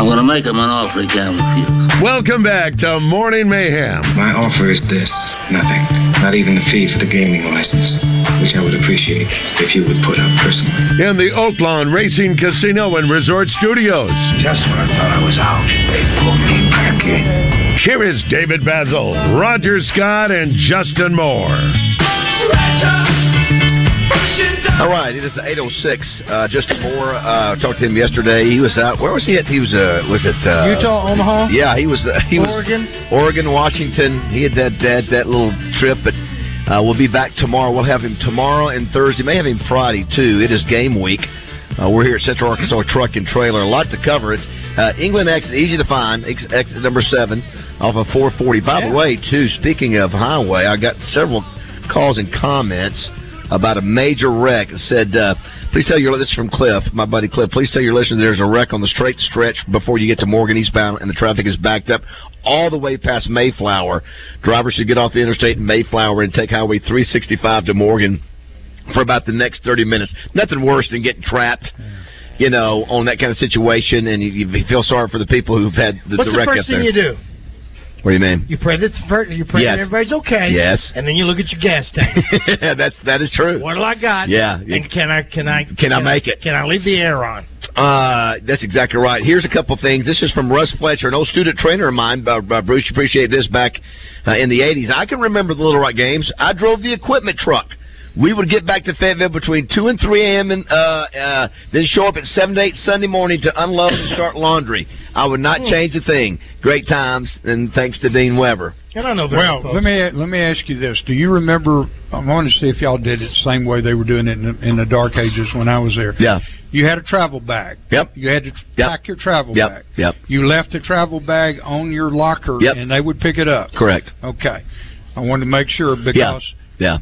I'm going to make him an offer he can't refuse. Welcome back to Morning Mayhem. My offer is this nothing. Not even the fee for the gaming license, which I would appreciate if you would put up personally. In the Oaklawn Racing Casino and Resort Studios. Just when I thought I was out, they pulled me back in. Here is David Bazzel, Roger Scott, and Justin Moore. All right, it is 806. Uh, Justin Moore, uh, talked to him yesterday. He was out. Where was he at? He was, uh, was it uh, Utah, Omaha? Yeah, he was. Uh, he Oregon? was Oregon, Washington. He had that that, that little trip, but uh, we'll be back tomorrow. We'll have him tomorrow and Thursday. May have him Friday too. It is game week. Uh, we're here at Central Arkansas Truck and Trailer. A lot to cover. It's uh, England exit, easy to find. Ex- Exit number seven off of 440. By the way, too, speaking of highway, I got several calls and comments about a major wreck. It said, uh, please tell your, this is from Cliff, my buddy Cliff, please tell your listeners there's a wreck on the straight stretch before you get to Morgan eastbound and the traffic is backed up all the way past Mayflower. Drivers should get off the interstate in Mayflower and take Highway 365 to Morgan for about the next 30 minutes. Nothing worse than getting trapped. You know, on that kind of situation, and you, you feel sorry for the people who've had the, What's the the first up thing you do? What do you mean? You pray that the, you pray Yes. that everybody's okay. Yes. And then you look at your gas tank. yeah, That's that is true. what do I got? Yeah. And can I can I Can I make it? Can I leave the air on? Uh, that's exactly right. Here's a couple things. This is from Russ Fletcher, an old student trainer of mine. Uh, uh, Bruce, you appreciate this back uh, in the 80s. I can remember the Little Rock games. I drove the equipment truck. We would get back to Fayetteville between 2 and 3 a.m. and uh, uh, then show up at 7 to 8 Sunday morning to unload and start laundry. I would not change a thing. Great times, and thanks to Dean Weber. I don't know. Well, folks. let me let me ask you this: Do you remember? I want to see if y'all did it the same way they were doing it in the, in the dark ages when I was there. Yeah. You had a travel bag. Yep. You had to Yep. pack your travel Yep. bag. Yep. You left the travel bag on your locker, Yep. and they would pick it up. Correct. Okay. I wanted to make sure because Yeah.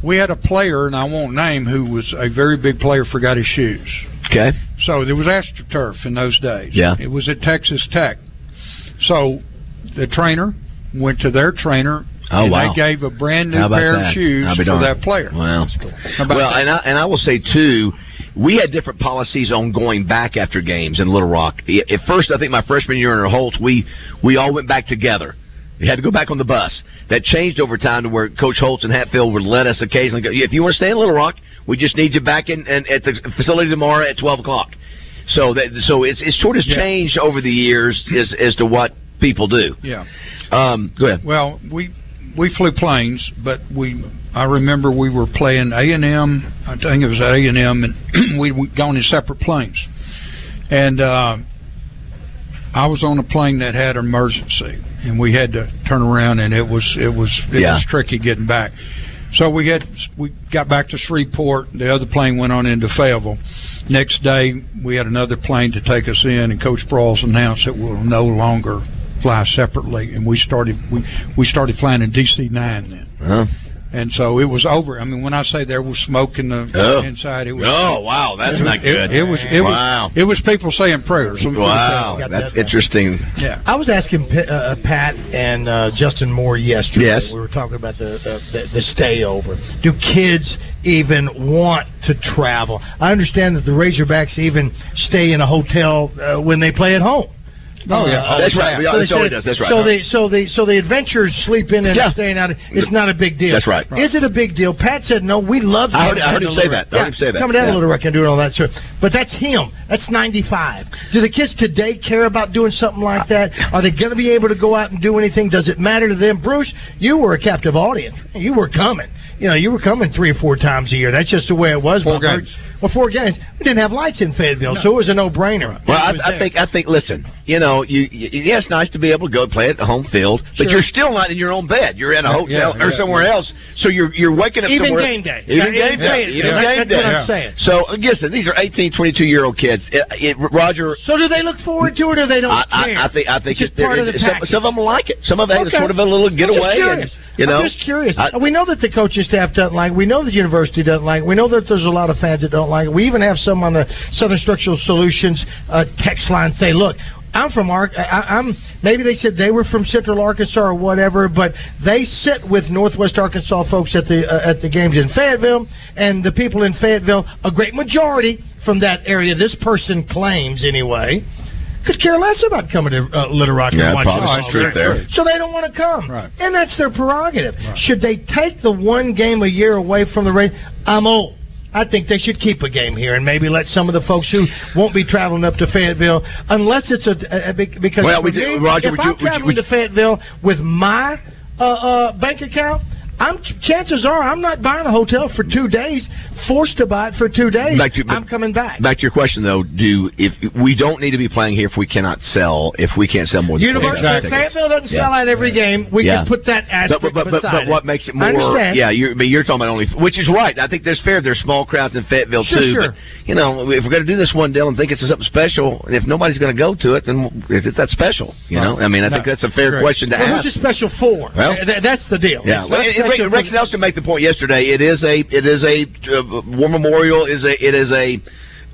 We had a player, and I won't name, who was a very big player, forgot his shoes. Okay. So there was AstroTurf in those days. Yeah. It was at Texas Tech. So the trainer went to their trainer Oh, and wow. they gave a brand new pair that? of shoes for darned. that player. Wow. About Well, that? and I, and I will say too, we had different policies on going back after games in Little Rock. At first, I think my freshman year in Holt, we we all went back together. We had to go back on the bus. That changed over time to where Coach Holtz and Hatfield would let us occasionally go. If you want to stay in Little Rock, we just need you back in, in at the facility tomorrow at twelve o'clock. So that so it's it's sort of Yeah. changed over the years as as to what people do. yeah. Um, go ahead. Well, we we flew planes, but we I remember we were playing A and M. I think it was at A and M, and we we gone in separate planes. And uh, I was on a plane that had emergency, and we had to turn around, and it was it was it Yeah. was tricky getting back. So we had we got back to Shreveport. The other plane went on into Fayetteville. Next day, we had another plane to take us in, and Coach Broyles announced that we'll no longer fly separately, and we started we we started flying in DC nine then. Huh? And so it was over. I mean, when I say there was smoke in the Oh. inside, it was. Oh wow, that's it, not good. It, was. It wow. was. It was people saying prayers. Let me put it Wow, that's that. interesting. Yeah. I was asking P- uh, Pat and uh, Justin Moore yesterday. Yes. We were talking about the, the, the, the stay over. Do kids even want to travel? I understand that the Razorbacks even stay in a hotel uh, when they play at home. Oh yeah. Uh, That's right. Yeah, so they that's said- does. That's right. So the so the so the adventurers sleep in and Yeah. staying out. It's not a big deal. That's right. Is it a big deal? Pat said no. We love. I heard- I heard him say that. I heard him say that. Coming down Yeah. Little Rock and doing all that. So, but that's him. That's ninety five. Do the kids today care about doing something like that? Are they going to be able to go out and do anything? Does it matter to them? Bruce, you were a captive audience. You were coming. You know, you were coming three or four times a year. That's just the way it was. Four games. Well, four games. We didn't have lights in Fayetteville, so it was a no-brainer. Well, I, I think I think. Listen, you know, you, you yeah, it's nice to be able to go play at the home field, but Sure. you're still not in your own bed. You're in a hotel yeah, or somewhere yeah. else, so you're you're waking up Even somewhere. game day. Even Yeah, game yeah, day. yeah, Even yeah, game that's day. what I'm saying. So uh, listen, these are 18, 22 year old kids. It, it, Roger. So do they look forward to it, or they don't I, care? I, I think I think it's just it- part of the some, some of them like it. Some of them Okay. it's sort of a little getaway. I'm and, just curious. you know, I'm just curious. I- we know that the coaching staff doesn't like. We know the university doesn't like. We know that there's a lot of fans that don't like it. We even have some on the Southern Structural Solutions uh, text line say, "Look, I'm from Ark. I'm maybe they said they were from Central Arkansas or whatever, but they sit with Northwest Arkansas folks at the uh, at the games in Fayetteville, and the people in Fayetteville, a great majority from that area. This person claims anyway. Could care less about coming to uh, Little Rock Yeah, and watch probably football. some truth there. So they don't want to come, Right. and that's their prerogative. Should they take the one game a year away from the race? I'm old. I think they should keep a game here and maybe let some of the folks who won't be traveling up to Fayetteville, unless it's a, a, a because Well, for we do- me, Roger, if would I'm you- would you- traveling you- to Fayetteville with my uh, uh, bank account. I'm chances are I'm not buying a hotel for two days, forced to buy it for two days. To- I'm coming back. Back to your question though, do if we don't need to be playing here if we cannot sell if we can't sell more than University 25 of tickets. Fayetteville doesn't Yeah. sell out every game. We Yeah. can put that But, but, but, but, beside but what makes it I more? understand. Yeah, you're, but you're talking about only, which is right. I think there's fair. There's small crowds in Fayetteville Sure, too. sure. But you know, if we're going to do this one deal and think it's something special, and if nobody's going to go to it, then is it that special? You know, I mean, I think that's a fair Great. question to well, ask. who's it special for? Well- that's the deal. Yeah, It's well, not and special Rick, Rick Snelson made the point yesterday. It is a it is a uh, war memorial. Is a it is a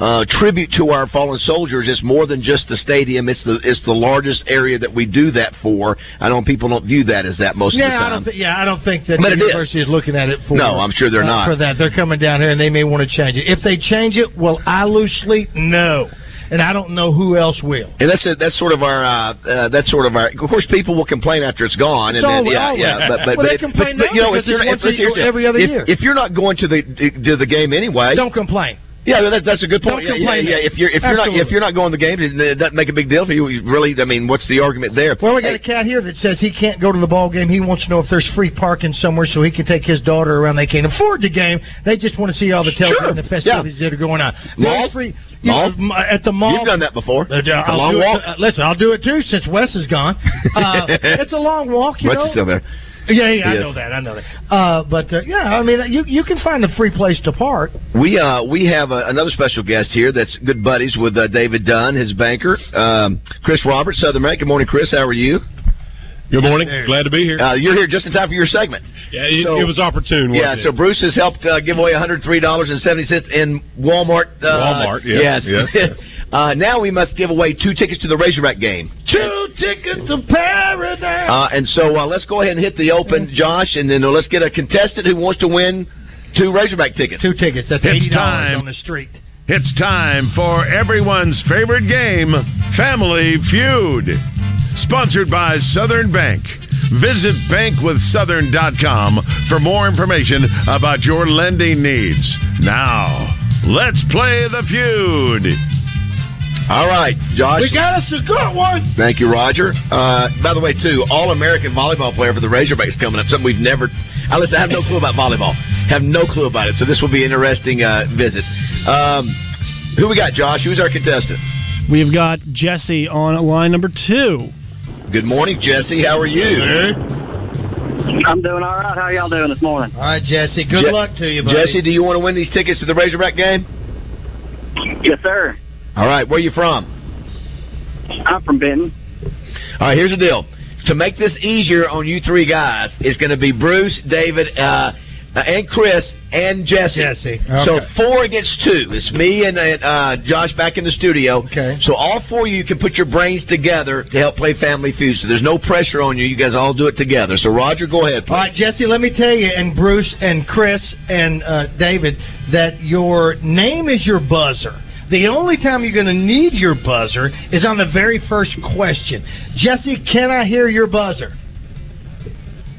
uh, tribute to our fallen soldiers. It's more than just the stadium. It's the it's the largest area that we do that for. I know people don't view that as that most of the Yeah, I time. don't think. Yeah, I don't think that But the it is. university is. looking at it for. No, I'm sure they're uh, not. for that. They're coming down here and they may want to change it. If they change it, will I lose sleep? No, and I don't know who else will. And that's a, that's sort of our uh, uh, that's sort of our. Of course, people will complain after it's gone, and It's then always- yeah, always. yeah. But but, Well, they but, complain but, but, you know, if you're it's not- if, a year- every other if, year. if you're not going to the to the game anyway, Don't complain. Yeah, that, that's a good point. Don't Yeah, yeah, complain. yeah. If you're if you're not if you're not going to the game, it, doesn't make a big deal for you. Really, I mean, what's the argument there? Well, we got Hey, a cat here that says he can't go to the ball game. He wants to know if there's free parking somewhere so he can take his daughter around. They can't afford the game. They just want to see all the tailgate Sure. and the festivities that are going on. Mall? There's you Mall? know, at the mall. You've done that before. Uh, It's a long do it- walk. uh, listen, I'll do it too since Wes is gone. Uh, it's a long walk, you Wes know. is still there. Yeah, yeah, I Yes. know that. I know that. Uh, but uh, yeah, I mean, you you can find a free place to park. We uh we have uh, another special guest here that's good buddies with uh, David Dunn, his banker, um, Chris Roberts, Southern Bank. Good morning, Chris. How are you? Good morning. Glad to be here. Uh, you're here just in time for your segment. yeah, it, so- it was opportune. Wasn't Yeah, it? so Bruce has helped uh, give away $103.70 in Walmart. Uh, Walmart, yeah. Yes. Yes. uh, now we must give away two tickets to the Razorback game. Two tickets to paradise. Uh, and so uh, let's go ahead and hit the open, Josh, and then uh, let's get a contestant who wants to win two Razorback tickets. Two tickets. That's It's eighty dollars time. on the street. It's time for everyone's favorite game, Family Feud. Sponsored by Southern Bank. Visit bankwithsouthern.com for more information about your lending needs. Now, let's play the feud. All right, Josh. We got us a good one. Thank you, Roger. Uh, by the way, too, All American volleyball player for the Razorbacks coming up. Something we've never. I listen. I have no clue about volleyball. Have no clue about it. So this will be an interesting uh, visit. Um, who we got, Josh? Who's our contestant? We've got Jesse on line number two. Good morning, Jesse. How are you? I'm doing all right. How y'all doing this morning? All right, Jesse. Good Je- luck to you, buddy. Jesse, do you want to win these tickets to the Razorback game? Yes, sir. All right, where are you from? I'm from Benton. All right, here's the deal. To make this easier on you three guys, it's going to be Bruce, David, uh, uh, and Chris and Jesse. Jesse. So four against two. It's me and uh, Josh back in the studio. Okay. So all four of you can put your brains together to help play Family Feud. So there's no pressure on you. You guys all do it together. So Roger, go ahead. Please. All right, Jesse, let me tell you, and Bruce and Chris and uh, David, that your name is your buzzer. The only time you're going to need your buzzer is on the very first question. Jesse, can I hear your buzzer?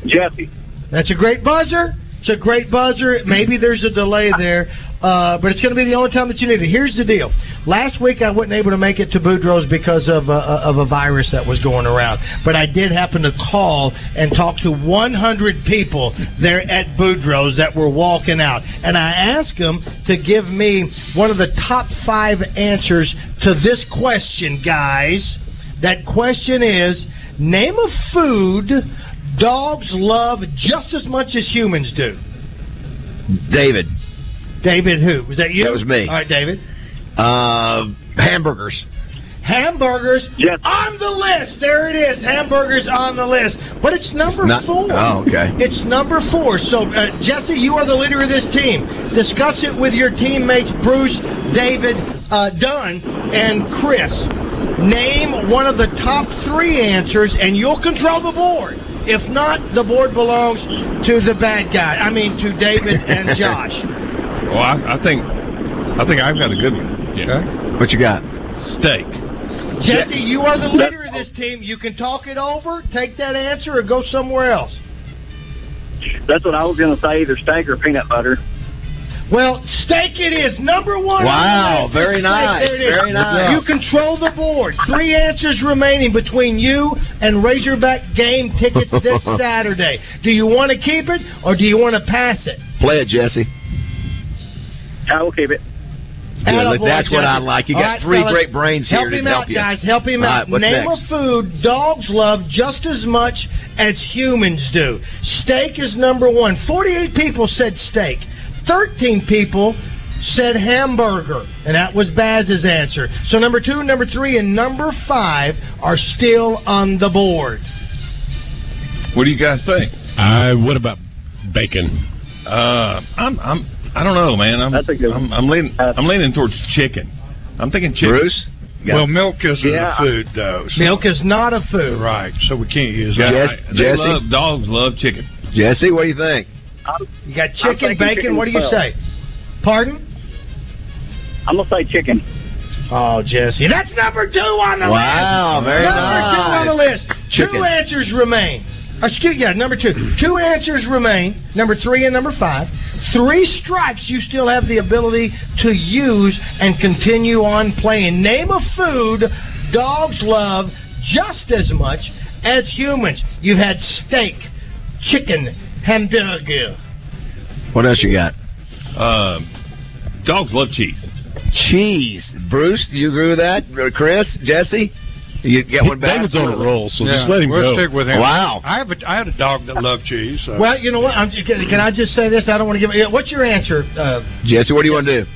Jesse. That's a great buzzer. It's a great buzzer. Maybe there's a delay there, uh, but it's going to be the only time that you need it. Here's the deal. Last week I wasn't able to make it to Boudreaux's because of, uh, of a virus that was going around, but I did happen to call and talk to 100 people there at Boudreaux's that were walking out, and I asked them to give me one of the top five answers to this question, guys. That question is: Name a food dogs love just as much as humans do. David. David, who was that? You? That was me. All right, David. Uh, hamburgers. Hamburgers Yes. on the list. There it is. Hamburgers on the list. But it's number It's not- four. oh, okay. It's number four. So, uh, Jesse, you are the leader of this team. Discuss it with your teammates, Bruce, David, uh, Dunn, and Chris. Name one of the top three answers, and you'll control the board. If not, the board belongs to the bad guy. I mean, to David and Josh. Well, I, I think I think I've got a good one. Yeah. What you got? Steak. Jesse, you are the leader of this team. You can talk it over, take that answer, or go somewhere else. That's what I was going to say, either steak or peanut butter. Well, steak it is. Number one. Wow, on the list is very steak. nice, There it is. very nice. You control the board. Three answers remaining between you and Razorback game tickets this Saturday. Do you want to keep it or do you want to pass it? Play it, Jesse. I will keep it. Good. Attaboy, That's what I like. You All got right, three fellas, great brains help here to him help out, you. guys. Help him out. right, Name next? a food dogs love just as much as humans do. Steak is number one. Forty-eight people said steak. Thirteen people said hamburger, and that was Baz's answer. So number two, number three, and number five are still on the board. What do you guys think? I. What about bacon? Uh, I'm I'm I don't know, man. I'm That's a good I'm, I'm leaning I'm leaning towards chicken. I'm thinking chicken. Bruce? Well, milk isn't Yeah. a food, though. so- Milk is not a food. Right, so we can't use Yeah, that. Jess- right. They Jesse? love dogs love chicken. Jesse, what do you think? You got chicken, bacon. chicken what do you well. say? Pardon? I'm going to say chicken. Oh, Jesse, that's number two on the list. Wow, very number nice. two on the list. Chicken. Two answers remain. Excuse yeah, number two. Two answers remain. Number three and number five. Three strikes. You still have the ability to use and continue on playing. Name a food dogs love just as much as humans. You've had steak, chicken, hamburger. What else you got? Um, dogs love cheese. Cheese. Bruce, do you agree with that? Chris, Jesse, you get one back. David's on a roll, so Yeah, just let him we'll go. stick with him. Wow. I have a, I had a dog that loved cheese. So. Well, you know what? I'm just, can, can I just say this? I don't want to give. yeah, What's your answer? Uh, Jesse, what do you want to do?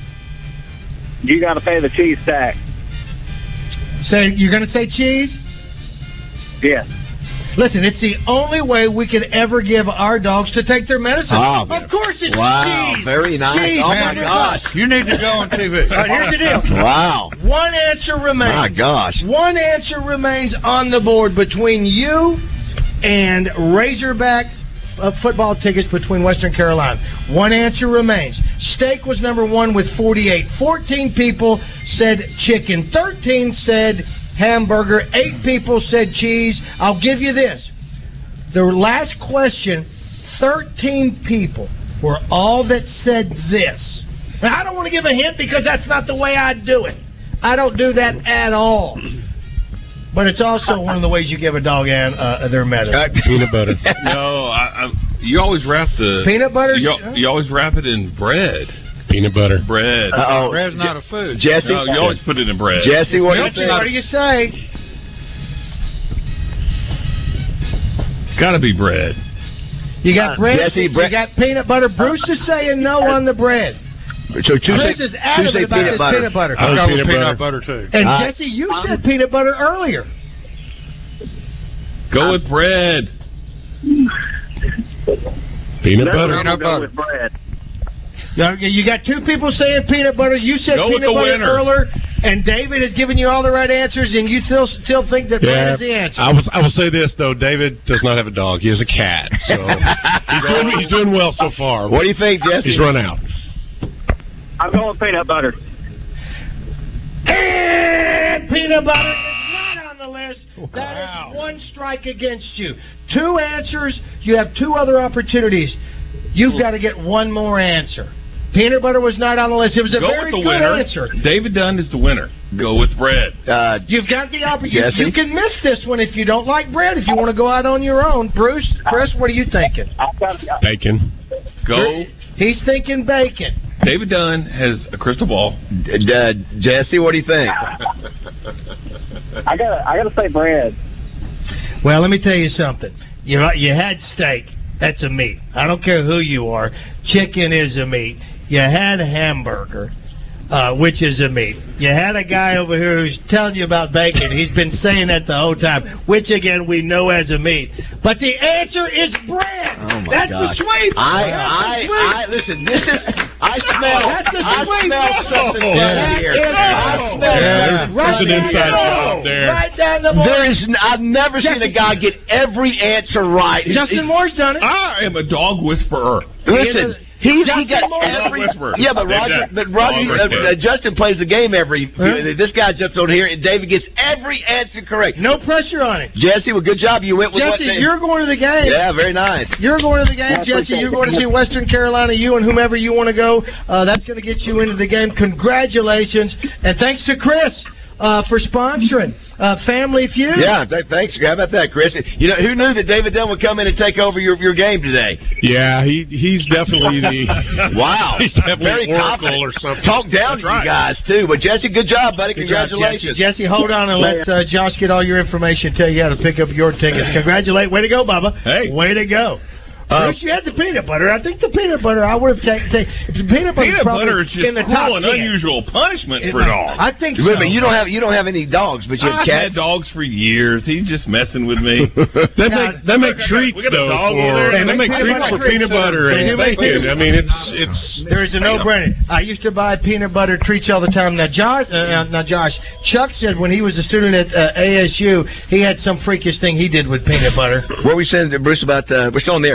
You got to pay the cheese tax. say you're going to say cheese. Yes. Listen, it's the only way we could ever give our dogs to take their medicine. Oh, of course, it's wow, cheese. very nice. Cheese, oh my gosh. you need to go on TV. All right, here's the deal. Wow. One answer remains. My gosh. One answer remains on the board between you and Razorback uh, football tickets between Western Carolina. One answer remains. Steak was number one with 48. 14 people said chicken. 13 said hamburger. Eight people said cheese. I'll give you this. The last question, 13 people were all that said this. Now, I don't want to give a hint because that's not the way I do it. I don't do that at all. But it's also one of the ways you give a dog an, uh, their medicine. Peanut butter. No, I, I, you always wrap the Peanut butter? You, you always wrap it in bread. Peanut butter. Bread. Uh-oh. Bread's not a food. Jesse, No, you always put it in bread. Jesse, what do you Jesse, think? what do you say? Got to be bread. You got uh, bread. Jesse, bread. you got peanut butter. Uh, Bruce is saying no uh, on the bread. So two Chris say, is two adamant say about peanut this butter. peanut butter. I'll Oh, go with peanut peanut butter, too. And All right. Jesse, you said peanut butter earlier. Go with bread. Peanut butter. what I'm Peanut gonna go butter. with bread. Now, You got two people saying peanut butter. You said Go peanut butter winner. earlier, and David has given you all the right answers, and you still still think that bread is the answer. I was. I will say this though. David does not have a dog. He has a cat. So he's doing. He's doing well so far. What do you think, Jesse? He's run out. I'm going with peanut butter. And peanut butter is not on the list. That is one strike against you. Two answers. You have two other opportunities. You've got to get one more answer. Peanut butter was not on the list. It was a Go very with the good winner. answer. David Dunn is the winner. Go with bread. Uh, You've got the opportunity. Jesse? You can miss this one if you don't like bread. If you want to go out on your own, Bruce, Chris, what are you thinking? Bacon. Go. He's thinking bacon. David Dunn has a crystal ball. d- uh, Jesse, what do you think? I got, I got to say bread. Well, let me tell you something. You you had steak. That's a meat. I don't care who you are. Chicken is a meat. You had a hamburger, uh, which is a meat. You had a guy over here who's telling you about bacon. He's been saying that the whole time, which again we know as a meat. But the answer is bread. Oh my That's gosh. the sweep. I, That's I. I, listen. This is I smell. That's a I sweet smell something Yeah. funny here. That is I a- smell. Yeah. There's, Right There's an down inside job there. Right down the There is. n- I've never seen a guy get every answer right. Justin Moore's done it. I am a dog whisperer. Listen, he's he got Justin Moore. every. Yeah, but Roger, but Roger, uh, uh, Justin plays the game every. Huh? This guy jumps on here, and David gets every answer correct. No pressure on it. Jesse, well, good job. You went with? Jesse, they- you're going to the game. Yeah, very nice. You're going to the game, I Jesse. You're going to see Western Carolina. You and whomever you want to go. Uh, that's going to get you into the game. Congratulations, and thanks to Chris uh, for sponsoring uh, Family Feud. Yeah, th- thanks. How about that, Chris? You know, who knew that David Dunn would come in and take over your, your game today? Yeah, he he's definitely the Wow, He's definitely very Oracle confident. or something. Talk down That's to right. you guys too. But Jesse, good job, buddy. Good job, Congratulations, Jesse. Jesse, hold on and let uh, Josh get all your information. Tell you how to pick up your tickets. Congratulate. Way to go, Bubba. Hey. Way to go. Uh, Bruce, you had the peanut butter. I think the peanut butter I would have taken. Ta- the peanut butter Peanut probably butter is just in the cruel and 10. unusual punishment It for might- dogs. I think so. Wait you don't have you don't have any dogs, but you have I've cats. had dogs for years. He's just messing with me. They Now, make they make we treats we though dog for they, They make make treats peanut for butter peanut treats. butter They and make bacon. I mean, it's it's There is a no-brainer. I used to buy peanut butter treats all the time. Now, Josh, uh, now Josh, Chuck said when he was a student at uh, ASU, he had some freakish thing he did with peanut butter. What were you saying to Bruce about? Uh, we're still on the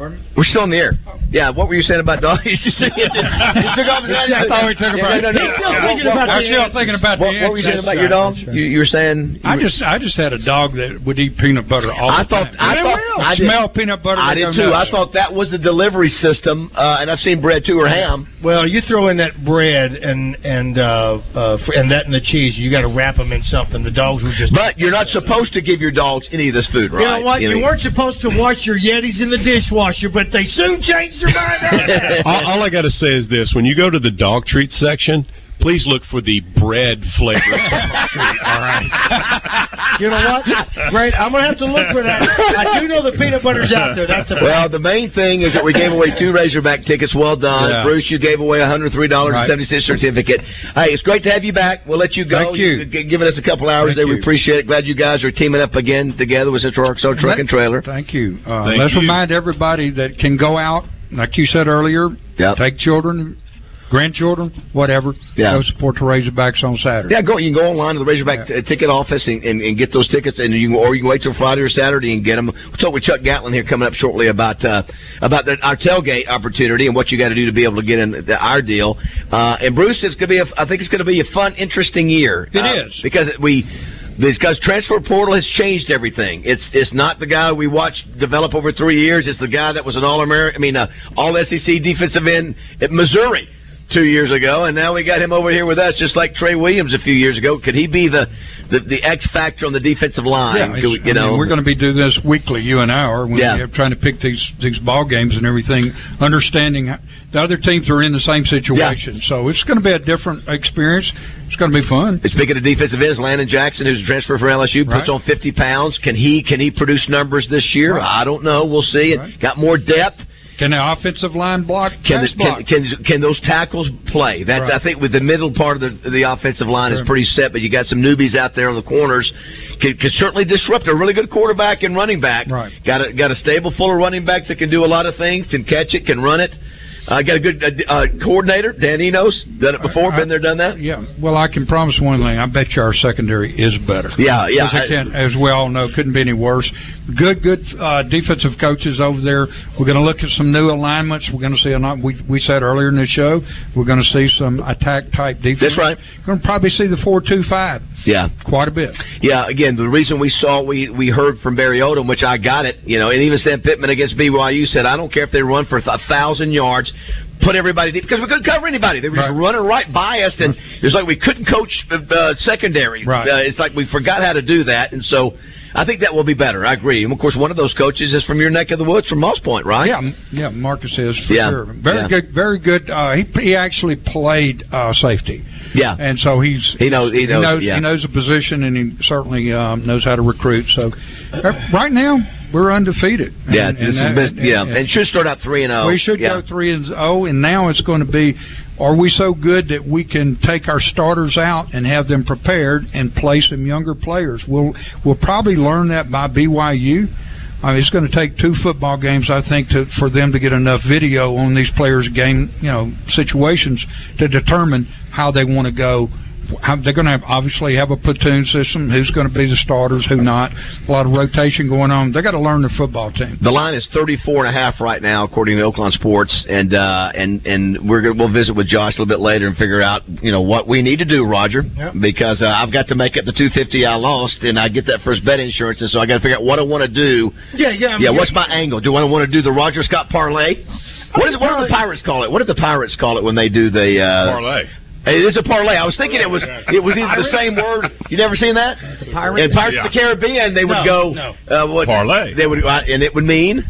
air. We're still in the air. Yeah, what were you saying about dogs? he took off his I thought we took a break. No, no, no. He's still What- thinking what- about I'm the still thinking about What, the what were you saying answer. about your dog? You, you were saying. I just I just had a dog that would eat peanut butter all I the thought. time. I They thought. will. I did- smell peanut butter. I did go too. I thought that was the delivery system, uh, and I've seen bread too or ham. Well, you throw in that bread and and uh, uh, and that and the cheese. You got to wrap them in something. The dogs will just. But you're not supposed to give your dogs any of this food, right? You know what? You know- weren't supposed to wash your Yetis in the dishwasher, but they soon changed their mind. all, all I got to say is this: when you go to the dog treat section, please look for the bread flavor. All right. You know what? Great. I'm gonna have to look for that. I do know the peanut butter's out there. That's a Well, the main thing is that we gave away two Razorback tickets. Well done, Yeah. Bruce. You gave away a hundred three dollars right. seventy six certificate. Hey, it's great to have you back. We'll let you go. Thank you. You've given us a couple hours Thank there. We appreciate it. Glad you guys are teaming up again together with Central Arkansas Truck and Trailer. Thank you. Uh, Thank let's you. remind everybody that can go out, like you said earlier, Yep. take children, grandchildren, whatever. Yeah. Go support the Razorbacks on Saturday. Yeah, go. You can go online to the Razorback t- ticket office and, and, and get those tickets, and you can, or you can wait till Friday or Saturday and get them. We'll talk with Chuck Gatlin here coming up shortly about uh, about the, our tailgate opportunity and what you got to do to be able to get in the, our deal. Uh, and Bruce, it's to be. A, I think it's going to be a fun, interesting year. It uh, is. because we. Because transfer portal has changed everything. It's it's not the guy we watched develop over three years. It's the guy that was an all American. I mean, uh, all SEC defensive end at Missouri two years ago, and now we got him over here with us, just like Trey Williams a few years ago. Could he be the the, the X factor on the defensive line? Yeah, we- you I mean, know, we're going to be doing this weekly. You and I are when Yeah. we're trying to pick these these ball games and everything, understanding how- the other teams are in the same situation. So it's going to be a different experience. It's going to be fun. Speaking of defensive ends, Landon Jackson, who's a transfer for LSU, puts Right. on 50 pounds. Can he can he produce numbers this year? Right. I don't know. We'll see. Right. Got more depth. Can the offensive line block? Can, the, block? can, can can those tackles play? That's Right. I think with the middle part of the the offensive line is pretty set, but you got some newbies out there on the corners. Could, could certainly disrupt a really good quarterback and running back. Right. Got a got a stable full of running backs that can do a lot of things, can catch it, can run it. Uh, got a good uh, uh, coordinator, Dan Enos, done it before, been there, done that. Yeah. Well, I can promise one thing. I bet you our secondary is better. Yeah, yeah. As, I as we all know, couldn't be any worse. Good, good uh, defensive coaches over there. We're going to look at some new alignments. We're going to see a lot. We we said earlier in the show we're going to see some attack type defense. That's right. Going to probably see the four two five Yeah. quite a bit. Yeah, again, the reason we saw we we heard from Barry Odom, which I got it, you know, and even Sam Pittman against BYU said, I don't care if they run for a thousand yards, put everybody deep because we couldn't cover anybody. They were just running right by us, and it's like we couldn't coach uh, secondary. Right. Uh, it's like we forgot how to do that, and so. I think that will be better. I agree. And of course, one of those coaches is from your neck of the woods, from Moss Point, right? Yeah, yeah. Marcus is for Yeah, sure. Very yeah. good. Very good. Uh, he he actually played uh, safety. Yeah. and so he's He knows- he knows, yeah. he knows the position, and he certainly um, knows how to recruit. So uh, right now we're undefeated. Yeah, And- this and is that- best, yeah, and should start out three and zero. we should yeah. go three and zero, and now it's going to be: Are we so good that we can take our starters out and have them prepared and play some younger players? We'll we'll probably learn that by BYU. I mean, it's going to take two football games, I think, to, for them to get enough video on these players' game, you know, situations to determine how they want to go how, they're going to have obviously have a platoon system. Who's going to be the starters? Who not? A lot of rotation going on. They got to learn their football team. The line is 34 and a half right now, according to Oaklawn Sports, and uh, and and we're gonna, we'll visit with Josh a little bit later and figure out you know what we need to do, Roger, Yep. because uh, I've got to make up the 250 I lost, and I get that first bet insurance, and so I got to figure out what I want to do. Yeah, yeah. I mean, Yeah, what's my angle? Do I want to do the Roger Scott parlay? What is it? What do the Pirates call it? What do the Pirates call it when they do the uh, Parlay. It is a parlay. I was thinking it was it was either the same word. You never seen that? Pirates? In Pirates Yeah. of the Caribbean, they would No, go no. Uh, what, Parlay. They would, uh, and it would mean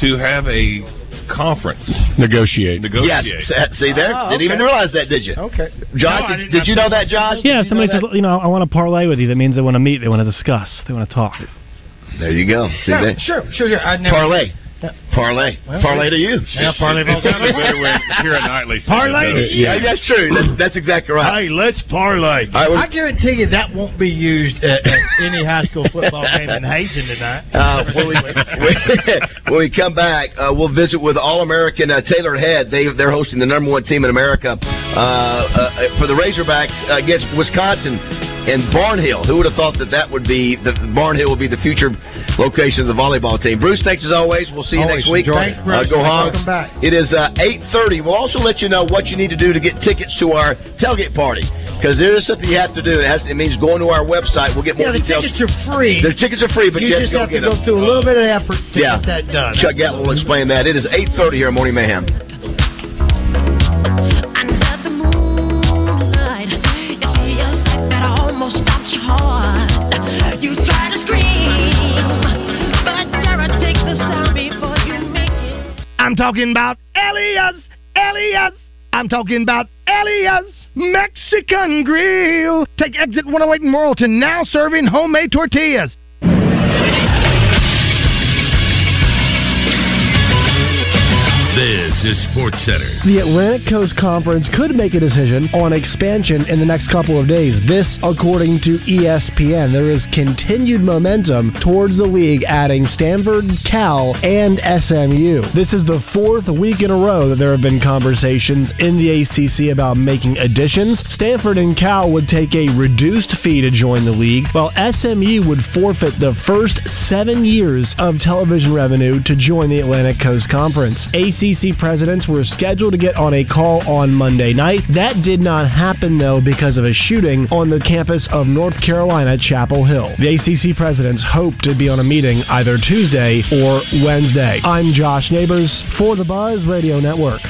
To have a conference. Negotiate. Negotiate. yes. See there? Oh, Didn't even realize that, did you? Okay. Josh, No, did, didn't- you know that, Josh? Yeah, Did somebody says, you know, I want to parlay with you. That means they want to meet, they want to discuss, they want to talk. There you go. See Sure, that? sure, sure, sure. I never, Parlay. Yeah. Parlay. Well, Parlay to you. Yeah, parlay ball. Better when here at Nightly. Parlay? Yeah, that's true. That's, that's exactly right. Hey, let's parlay. All right, well- I guarantee you that won't be used at, at any high school football game in Hazen tonight. Uh, when, we, when we come back, uh, we'll visit with All American uh, Taylor Head. They they're hosting the number one team in America uh, uh, for the Razorbacks against Wisconsin and Barnhill. Who would have thought that that would be the Barnhill would be the future location of the volleyball team? Bruce, thanks as always. We'll see you Always next week. it. Thanks, Bruce. Uh, go Hogs. It is uh, eight thirty. We'll also let you know what you need to do to get tickets to our tailgate party because there is something you have to do. It, has, it means going to our website. We'll get more Yeah, the details. tickets are free. The tickets are free, but you you, just have to get go them. through a little bit of effort to Yeah. get that done. Chuck Gatlin will explain that. It is 8.30 here at Morning Mayhem. I'm talking about Elias, Elias. I'm talking about Elias Mexican Grill. Take exit 108 in Morrilton, now serving homemade tortillas. Is Sports Center. The Atlantic Coast Conference could make a decision on expansion in the next couple of days. This, according to ESPN. There is continued momentum towards the league adding Stanford, Cal, and SMU. This is the fourth week in a row that there have been conversations in the ACC about making additions. Stanford and Cal would take a reduced fee to join the league, while SMU would forfeit the first seven years of television revenue to join the Atlantic Coast Conference. ACC presidents were scheduled to get on a call on Monday night. That did not happen, though, because of a shooting on the campus of North Carolina Chapel Hill. The ACC presidents hope to be on a meeting either Tuesday or Wednesday. I'm Josh Neighbors for the Buzz Radio Network.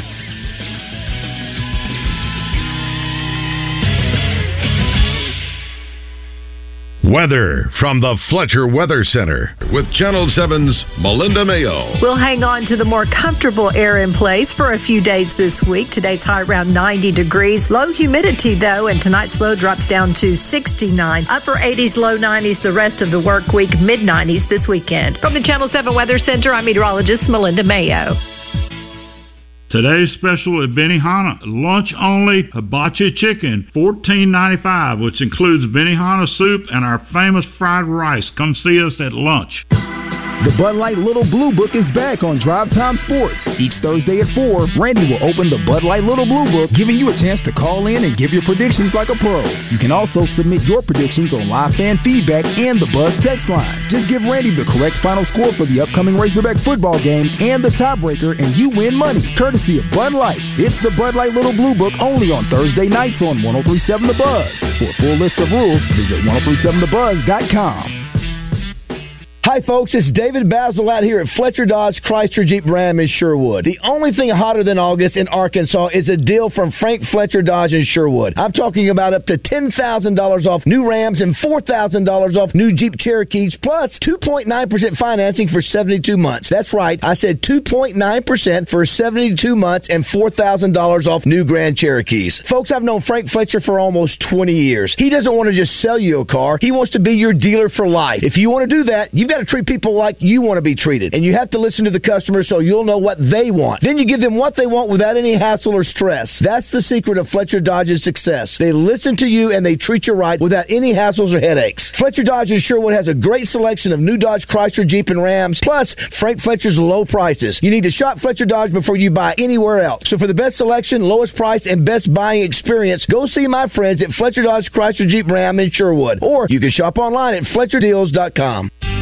Weather from the Fletcher Weather Center with Channel 7's Melinda Mayo. We'll hang on to the more comfortable air in place for a few days this week. Today's high around 90 degrees. Low humidity though, and tonight's low drops down to 69. Upper 80s, low 90s the rest of the work week, mid 90s this weekend. From the Channel 7 Weather Center, I'm meteorologist Melinda Mayo. Today's special at Benihana, lunch only hibachi chicken, fourteen ninety five, which includes Benihana soup and our famous fried rice. Come see us at lunch. The Bud Light Little Blue Book is back on Drive Time Sports. Each Thursday at 4, Randy will open the Bud Light Little Blue Book, giving you a chance to call in and give your predictions like a pro. You can also submit your predictions on live fan feedback and the Buzz text line. Just give Randy the correct final score for the upcoming Razorback football game and the tiebreaker, and you win money, courtesy of Bud Light. It's the Bud Light Little Blue Book only on Thursday nights on 1037 The Buzz. For a full list of rules, visit 1037thebuzz.com. Hi, folks. It's David Bazzel out here at Fletcher Dodge Chrysler Jeep Ram in Sherwood. The only thing hotter than August in Arkansas is a deal from Frank Fletcher Dodge in Sherwood. I'm talking about up to $10,000 off new Rams and $4,000 off new Jeep Cherokees, plus 2.9% financing for 72 months. That's right. I said 2.9% for 72 months and $4,000 off new Grand Cherokees. Folks, I've known Frank Fletcher for almost 20 years. He doesn't want to just sell you a car. He wants to be your dealer for life. If you want to do that, you've got to to treat people like you want to be treated, and you have to listen to the customer so you'll know what they want. Then you give them what they want without any hassle or stress. That's the secret of Fletcher Dodge's success. They listen to you and they treat you right without any hassles or headaches. Fletcher Dodge in Sherwood has a great selection of new Dodge, Chrysler, Jeep, and Rams, plus Frank Fletcher's low prices. You need to shop Fletcher Dodge before you buy anywhere else. So for the best selection, lowest price, and best buying experience, go see my friends at Fletcher Dodge, Chrysler, Jeep, Ram in Sherwood. Or you can shop online at FletcherDeals.com.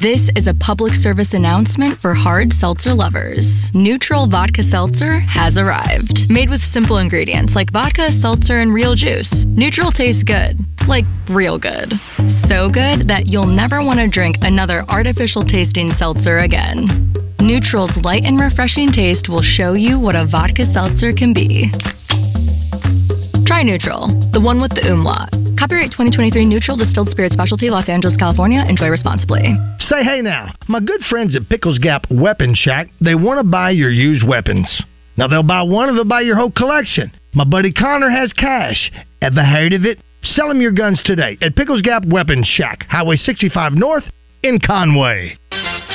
This is a public service announcement for hard seltzer lovers. Neutral Vodka Seltzer has arrived. Made with simple ingredients like vodka, seltzer, and real juice. Neutral tastes good. Like real good. So good that you'll never want to drink another artificial tasting seltzer again. Neutral's light and refreshing taste will show you what a vodka seltzer can be. Try Neutral, the one with the umlaut. Copyright 2023 Neutral Distilled Spirit Specialty, Los Angeles, California. Enjoy responsibly. Say hey now. My good friends at Pickles Gap Weapon Shack, they want to buy your used weapons. Now they'll buy one or they'll buy your whole collection. My buddy Connor has cash. The heart of it, sell him your guns today at Pickles Gap Weapon Shack, Highway 65 North in Conway.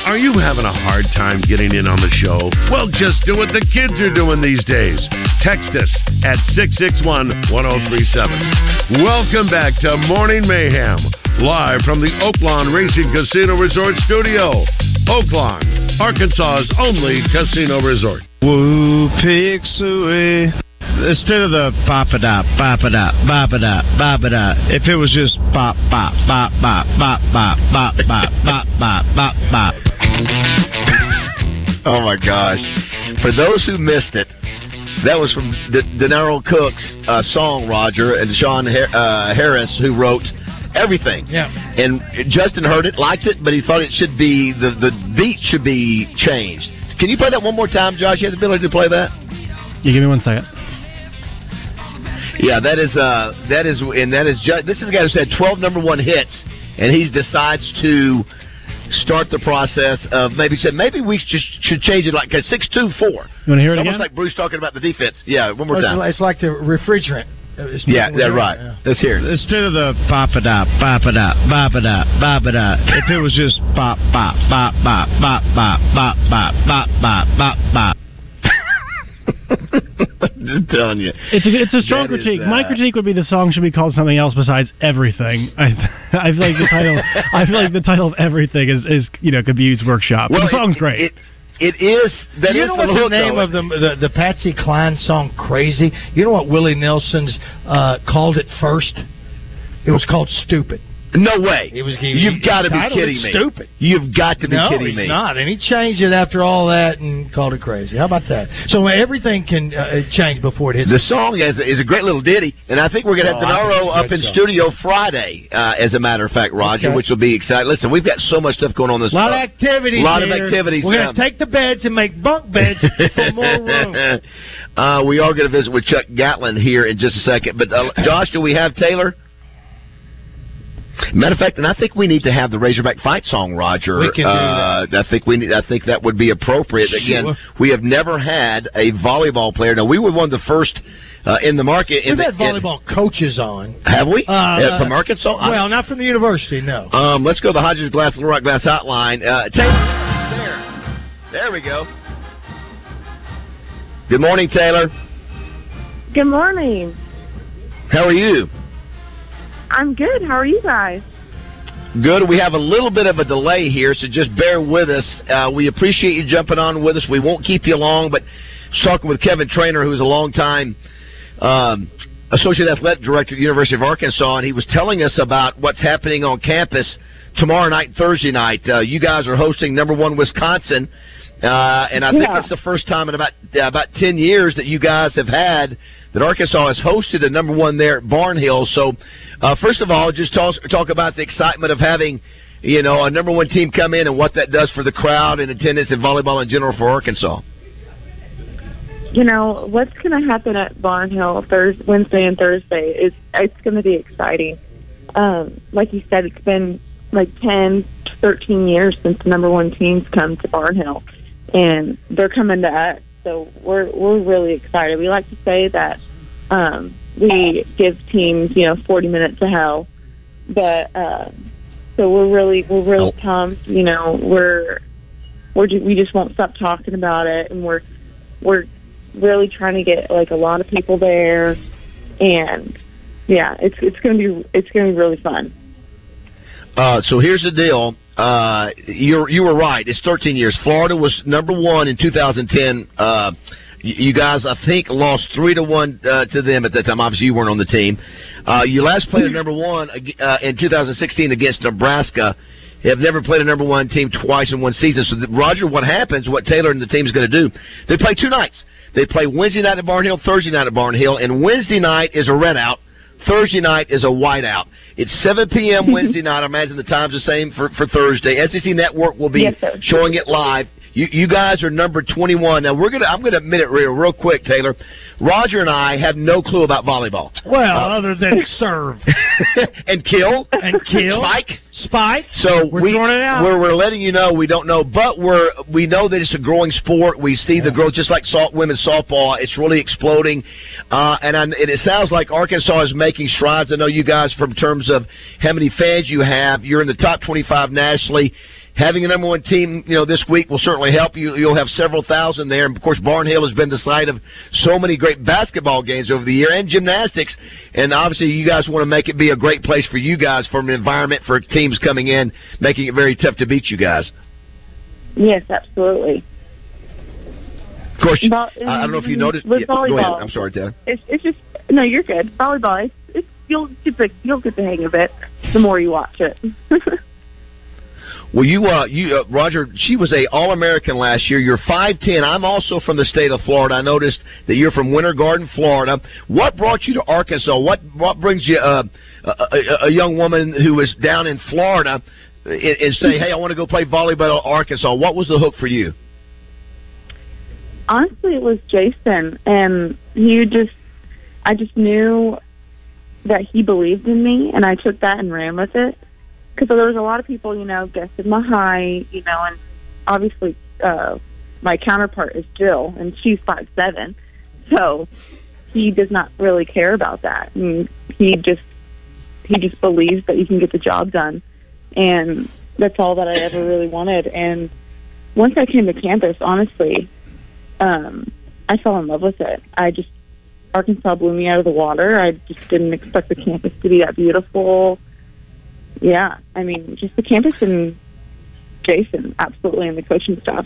Are you having a hard time getting in on the show? Well, just do what the kids are doing these days. Text us at 661 1037. Welcome back to Morning Mayhem, live from the Oaklawn Racing Casino Resort Studio. Oaklawn, Arkansas's only casino resort. Woo suey. Instead of the bop a da bop a da bop a da bop a da, if it was just bop bop bop bop bop bop bop bop bop bop bop bop. Oh my gosh! For those who missed it, that was from De, De Niro Cook's uh, song, Roger, and Sean Har- uh, Harris, who wrote everything. Yeah. And Justin heard it, liked it, but he thought it should be the the beat should be changed. Can you play that one more time, Josh? You have the ability to play that. You give me one second. Yeah, that is uh that is and that is just this is a guy who said twelve number one hits, and he decides to start the process of maybe said maybe we just should change it like a six two four. You want to hear it Almost again? like Bruce talking about the defense. Yeah, one more Well, time. it's, it's like the refrigerant. It's Yeah, moving that's right. it, Let's hear it. Instead of the bop a da bop a da bop a da bop a da, if it was just bop bop bop bop bop bop bop bop bop bop bop bop. Just telling you. It's a it's a strong That is, critique. uh, My critique would be the song should be called something else besides everything. I I feel like the title I feel like the title of everything is is you know could be used workshop. But Well, the song's it- great. It, it is that you is know the what the name though. of the, the the Patsy Cline song "Crazy"? You know what Willie Nelson's uh, called it first? It was called "Stupid." No way. It was. He, You've got to be kidding me. Stupid. You've got to be no, kidding he's me. not, and he changed it after all that and called it crazy. How about that? So everything can uh, change before it hits. The song is, is a great little ditty, and I think we're going to have Oh, Denaro up in song. studio Friday, uh, as a matter of fact, Roger, Okay. which will be exciting. Listen, we've got so much stuff going on this A lot of uh, activities. lot of here. activities, We're going um, to take the beds and make bunk beds for more room. uh, we are going to visit with Chuck Gatlin here in just a second. But uh, Josh, do we have Taylor? Matter of fact, and I think we need to have the Razorback fight song, Roger. We can do uh, I think we need. I think that would be appropriate. Again, we have never had a volleyball player. Now we were one of the first uh, in the market. in We've the, had volleyball coaches on. have we? Uh, Uh, from Arkansas? Well, not from the university, no. Um, let's go to the Hodges Glass Little Rock Glass Hotline. Uh, Taylor, there, there we go. Good morning, Taylor. Good morning. How are you? I'm good. How are you guys? Good. We have a little bit of a delay here, so just bear with us. Uh, we appreciate you jumping on with us. We won't keep you long, but talking with Kevin Trainor, who's a longtime um, associate athletic director at the University of Arkansas, and he was telling us about what's happening on campus tomorrow night, Thursday night. Uh, you guys are hosting number one Wisconsin, uh, and I think it's the first time in about uh, about ten years that you guys have had that Arkansas has hosted a number one there at Barnhill. So, uh, first of all, just talk, talk about the excitement of having, you know, a number one team come in and what that does for the crowd and attendance and volleyball in general for Arkansas. You know what's going to happen at Barnhill Thursday, Wednesday, and Thursday is it's going to be exciting. Um, like you said, it's been like 10, 13 years since the number one teams come to Barnhill, and they're coming to us. So we're we're really excited. We like to say that um, we give teams, you know, 40 minutes of hell, but uh, so we're really we're really pumped. You know, we're we're ju- we just won't stop talking about it, and we're we're really trying to get like a lot of people there, and yeah, it's it's gonna be it's gonna be really fun. Uh, so here's the deal. Uh, you you were right. It's 13 years. Florida was number one in 2010. Uh, you you guys, I think, lost three to one uh, to them at that time. Obviously, you weren't on the team. Uh, you last played at number one uh, in 2016 against Nebraska. You have never played a number one team twice in one season. So, Roger, what happens? What Taylor and the team is going to do? They play two nights. They play Wednesday night at Barnhill, Thursday night at Barnhill, and Wednesday night is a red out. Thursday night is a whiteout. It's 7 p.m. Wednesday night. I imagine the time's the same for, for Thursday. SEC Network will be Yes, showing it live. You, you guys are number 21. Now we're gonna. I'm gonna admit it real, real quick, Taylor. Roger and I have no clue about volleyball. Well, other than serve and kill and kill, spike, spike. So We're we, throwing it out. We're, we're letting you know we don't know, but we're we know that it's a growing sport. We see the growth, just like salt women's softball. It's really exploding, uh, and, I, and it sounds like Arkansas is making strides. I know you guys, from terms of how many fans you have, you're in the top 25 nationally. Having a number one team, you know, this week will certainly help you. You'll have several thousand there, and of course, Barnhill has been the site of so many great basketball games over the year and gymnastics. And obviously, you guys want to make it be a great place for you guys, from an environment for teams coming in, making it very tough to beat you guys. Yes, absolutely. Of course, I, I don't know if you mm, noticed. With yeah, go ahead. volleyball. I'm sorry, Taylor. It's it's just no, you're good. Volleyball, it's, it's you'll get the you'll get the hang of it the more you watch it. Well, you, uh, you, uh, Roger, she was a All American last year. You're five ten. I'm also from the state of Florida. I noticed that you're from Winter Garden, Florida. What brought you to Arkansas? What what brings you uh, a, a, a young woman who is down in Florida and, and say, "Hey, I want to go play volleyball at Arkansas"? What was the hook for you? Honestly, it was Jason, and he just I just knew that he believed in me, and I took that and ran with it. Because there was a lot of people, you know, guessing my height, you know, and obviously uh, my counterpart is Jill, and she's five seven, so he does not really care about that. And he just he just believes that you can get the job done, and that's all that I ever really wanted. And once I came to campus, honestly, um, I fell in love with it. I just Arkansas blew me out of the water. I just didn't expect the campus to be that beautiful. Yeah, I mean, just the campus and Jason, absolutely, and the coaching staff.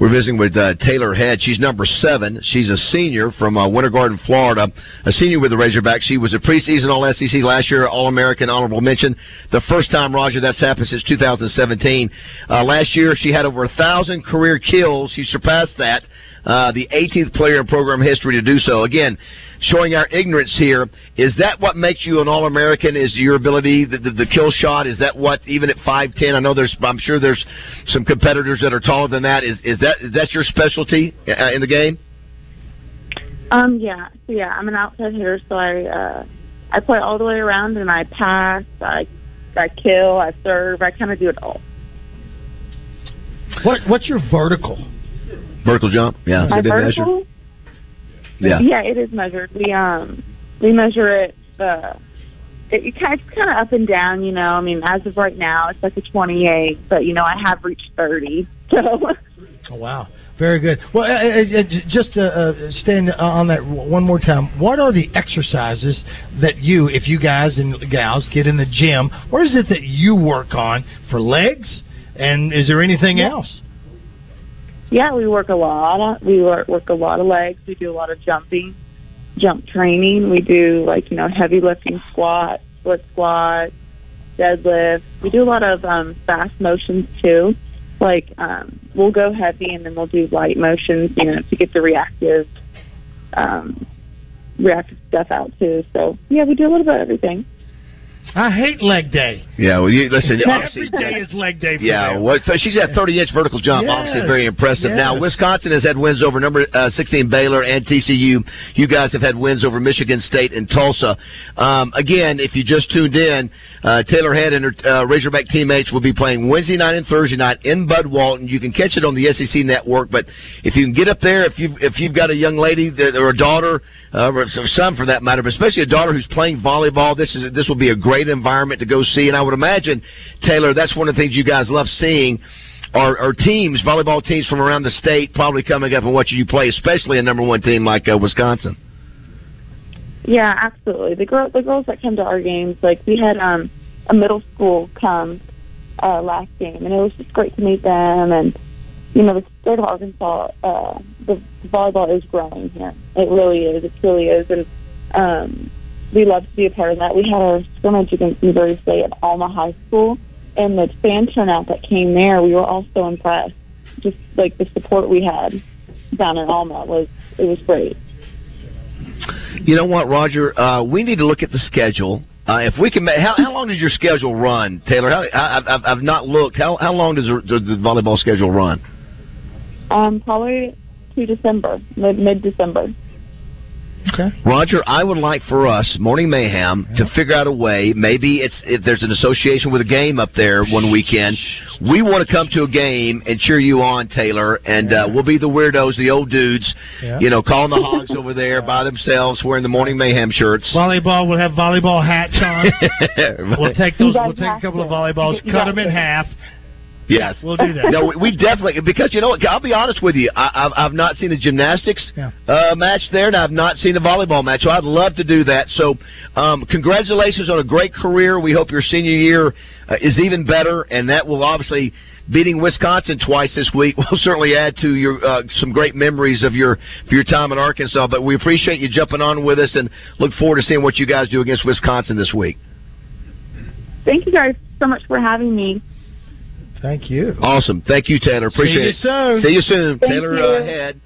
We're visiting with uh, Taylor Head. She's number seven. She's a senior from uh, Winter Garden, Florida. A senior with the Razorbacks. She was a preseason All SEC last year, All American honorable mention. The first time, Roger, that's happened since 2017. Uh, last year, she had over a thousand career kills. She surpassed that. Uh, the 18th player in program history to do so. Again, showing our ignorance here. Is that what makes you an All American? Is your ability, the, the, the kill shot? Is that what, even at 5'10, I know there's, I'm sure there's some competitors that are taller than that. Is, is that, is that your specialty uh, in the game? Um, yeah, so yeah, I'm an outside hitter, so I uh, I play all the way around, and I pass, I I kill, I serve, I kind of do it all. What what's your vertical? Vertical jump? Yeah. My it been measured? vertical, Yeah. yeah, it is measured. We um we measure it. Uh, it, it kind of, kind of up and down, you know. I mean, as of right now, it's like a 28, but you know, I have reached 30, so. Oh wow, very good. Well, uh, uh, uh, just to uh, stand on that one more time. What are the exercises that you, if you guys and gals get in the gym, what is it that you work on for legs? And is there anything else? Yeah, we work a lot. We work, work a lot of legs. We do a lot of jumping, jump training. We do like you know heavy lifting, squat, split squat, deadlift. We do a lot of um, fast motions too. Like um, we'll go heavy and then we'll do light motions, you know, to get the reactive, um, reactive stuff out too. So yeah, we do a little bit of everything. I hate leg day. Yeah, well, you listen. Every obviously, is leg day. For Yeah, what she's at 30 inch vertical jump. Yes, Obviously, very impressive. Now. Wisconsin has had wins over number uh, 16 Baylor and TCU. You guys have had wins over Michigan State and Tulsa. Um, again, if you just tuned in, uh, Taylor Head and her uh, Razorback teammates will be playing Wednesday night and Thursday night in Bud Walton. You can catch it on the SEC network, but if you can get up there, if you if you've got a young lady that, or a daughter uh, or some for that matter, but especially a daughter who's playing volleyball, this is this will be a great environment to go see. And I would imagine, Taylor, that's one of the things you guys love seeing. Are, are teams, volleyball teams from around the state, probably coming up and watching you play, especially a number one team like uh, Wisconsin. Yeah, absolutely. The girl, the girls that come to our games, like we had um a middle school come uh last game, and it was just great to meet them. And you know, the state of Arkansas, uh, the volleyball is growing here. It really is. It truly is, and um, we love to be a part of that. We had our scrimmage against Missouri State at Alma High School, and the fan turnout that came there, we were all so impressed. Just like the support we had down in Alma was, it was great. You know what, Roger? Uh, we need to look at the schedule. Uh, if we can, ma- how, how long does your schedule run, Taylor? How, I, I've, I've not looked. How how long does the, does the volleyball schedule run? Um, probably to December, mid mid December. Okay. Roger, I would like for us, Morning Mayhem, to figure out a way. Maybe it's if there's an association with a game up there one weekend. We want to come to a game and cheer you on, Taylor, and uh, we'll be the weirdos, the old dudes, Yeah. you know, calling the hogs over there by themselves, wearing the Morning Mayhem shirts. Volleyball. We'll have volleyball hats on. We'll take those. We'll take a couple of volleyballs, cut them in half. Yes, We'll do that. No, we- we definitely because you know what? I'll be honest with you. I, I've I've not seen a gymnastics uh, match there, and I've not seen a volleyball match. So I'd love to do that. So, um, congratulations on a great career. We hope your senior year uh, is even better, and that will obviously beating Wisconsin twice this week will certainly add to your uh, some great memories of your of your time in Arkansas. But we appreciate you jumping on with us, and look forward to seeing what you guys do against Wisconsin this week. Thank you guys so much for having me. Thank you. Awesome. Thank you. See Appreciate you it. soon. See you soon, Thank Taylor you. uh, Head.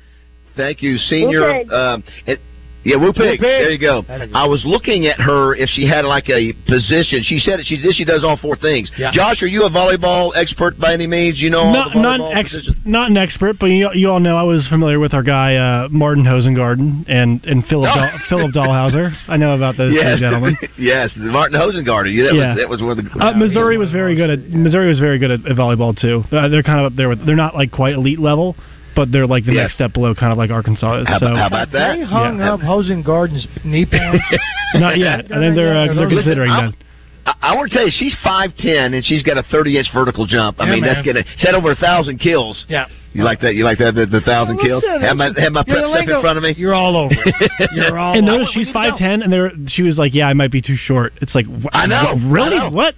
Thank you, senior. Pig. Um, it, yeah, Woo Pig. There you go. I was looking at her if she had like a position. She said that she she does all four things. Yeah. Josh, are you a volleyball expert by any means? You know all not not ex, not an expert, but you, you all know I was familiar with our guy uh, Martin Hosengarden and and Philip Oh. Dahl, Philip Dahlhauser. I know about those yes, two gentlemen. yes, Martin Hosengarter. Yeah, that Yeah. was that was one of the. Uh, Missouri was very good at Missouri was very good at, at volleyball too. Uh, they're kind of up there with they're not like quite elite level, but they're like the Yes. next step below, kind of like Arkansas is. How so about- how about that? They hung Yeah. up Hosen Garden's knee pads. Not yet. I think they're uh, they're Listen, considering I'm- that. I, I want to tell you, she's five ten and she's got a thirty inch vertical jump. I Yeah, mean, man. that's gonna set over a thousand kills. Yeah. You like that? You like that? The, the thousand Well, kills. listen, Have my have my prep stuff in front of me. You're all over. You're all. and notice she's five ten, and they're she was like, "Yeah, I might be too short." It's like, wh- I know, wh- really? I know. What?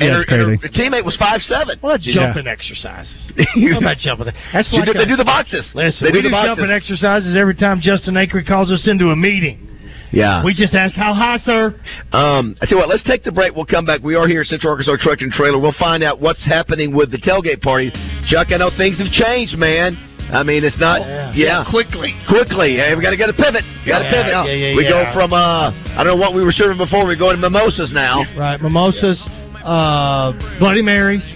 And, Yeah, her, it's and crazy. her teammate was five seven. Well, that's Yeah. jumping exercises. How about jumping? That's She like did- a- they do the boxes. Listen, They we do do the boxes. jumping exercises every time Justin Acre calls us into a meeting. Yeah. We just ask how high, sir. Um, I tell you what, let's take the break. We'll come back. We are here at Central Arkansas Truck and Trailer. We'll find out what's happening with the tailgate party. Chuck, I know things have changed, man. I mean, it's not. yeah. quickly. Quickly. Hey, we got to get a pivot. We got to Yeah, pivot. yeah, yeah, we yeah. go from, uh, I don't know what we were serving before. We go to mimosas now. Right, mimosas, uh, Bloody Marys,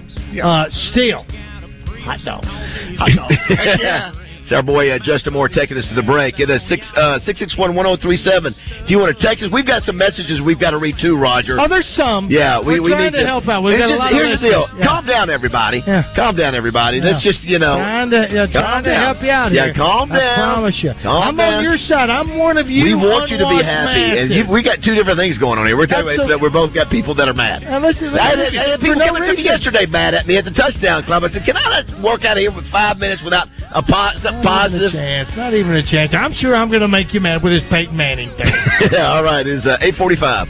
uh, still hot dogs. Hot dogs. Yeah. It's our boy uh, Justin Moore taking us to the break. It is six uh, six six one one zero three seven. If you want to text us, we've got some messages we've got to read too, Roger. Oh, there's some. Yeah, we, We're we trying need to help out. We've And got a just- lot of Here's the deal. Yeah. Calm down, everybody. Yeah. Calm down, everybody. Let's just you know. Trying to, yeah, trying to down. help you out Yeah, here. calm down. I promise you. Calm I'm down. on your side. I'm one of you. we want you to be happy, and masses. you, we got two different things going on here. We're telling you Absolutely. that we're both got people that are mad. Now, listen, listen, had, I had people no coming to me yesterday mad at me at the touchdown club. I said, "Can I work out of here with five minutes without a pot? something Not even positive?" a chance. Not even a chance. I'm sure I'm going to make you mad with this Peyton Manning thing. yeah, all right. It's uh, eight forty-five.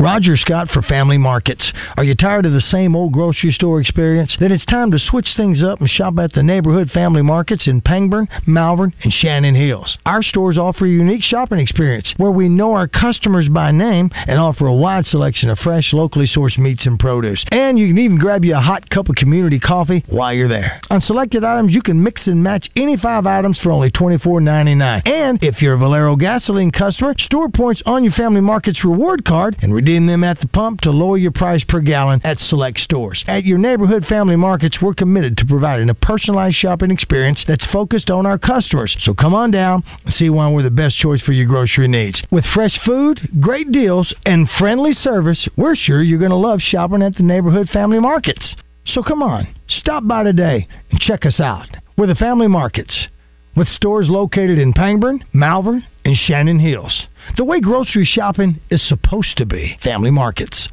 Roger Scott for Family Markets. Are you tired of the same old grocery store experience? Then it's time to switch things up and shop at the neighborhood family markets in Pangburn, Malvern, and Shannon Hills. Our stores offer a unique shopping experience where we know our customers by name and offer a wide selection of fresh, locally sourced meats and produce. And you can even grab you a hot cup of community coffee while you're there. On selected items, you can mix and match any five items for only $24.99. And if you're a Valero gasoline customer, store points on your Family Markets reward card and redeem them at the pump to lower your price per gallon at select stores. At your neighborhood Family Markets, we're committed to providing a personalized shopping experience that's focused on our customers. So come on down and see why we're the best choice for your grocery needs. With fresh food, great deals, and friendly service, we're sure you're going to love shopping at the neighborhood Family Markets. So come on, stop by today and check us out. We're the Family Markets, with stores located in Pangburn, Malvern, Shannon Hills. The way grocery shopping is supposed to be. Family Markets.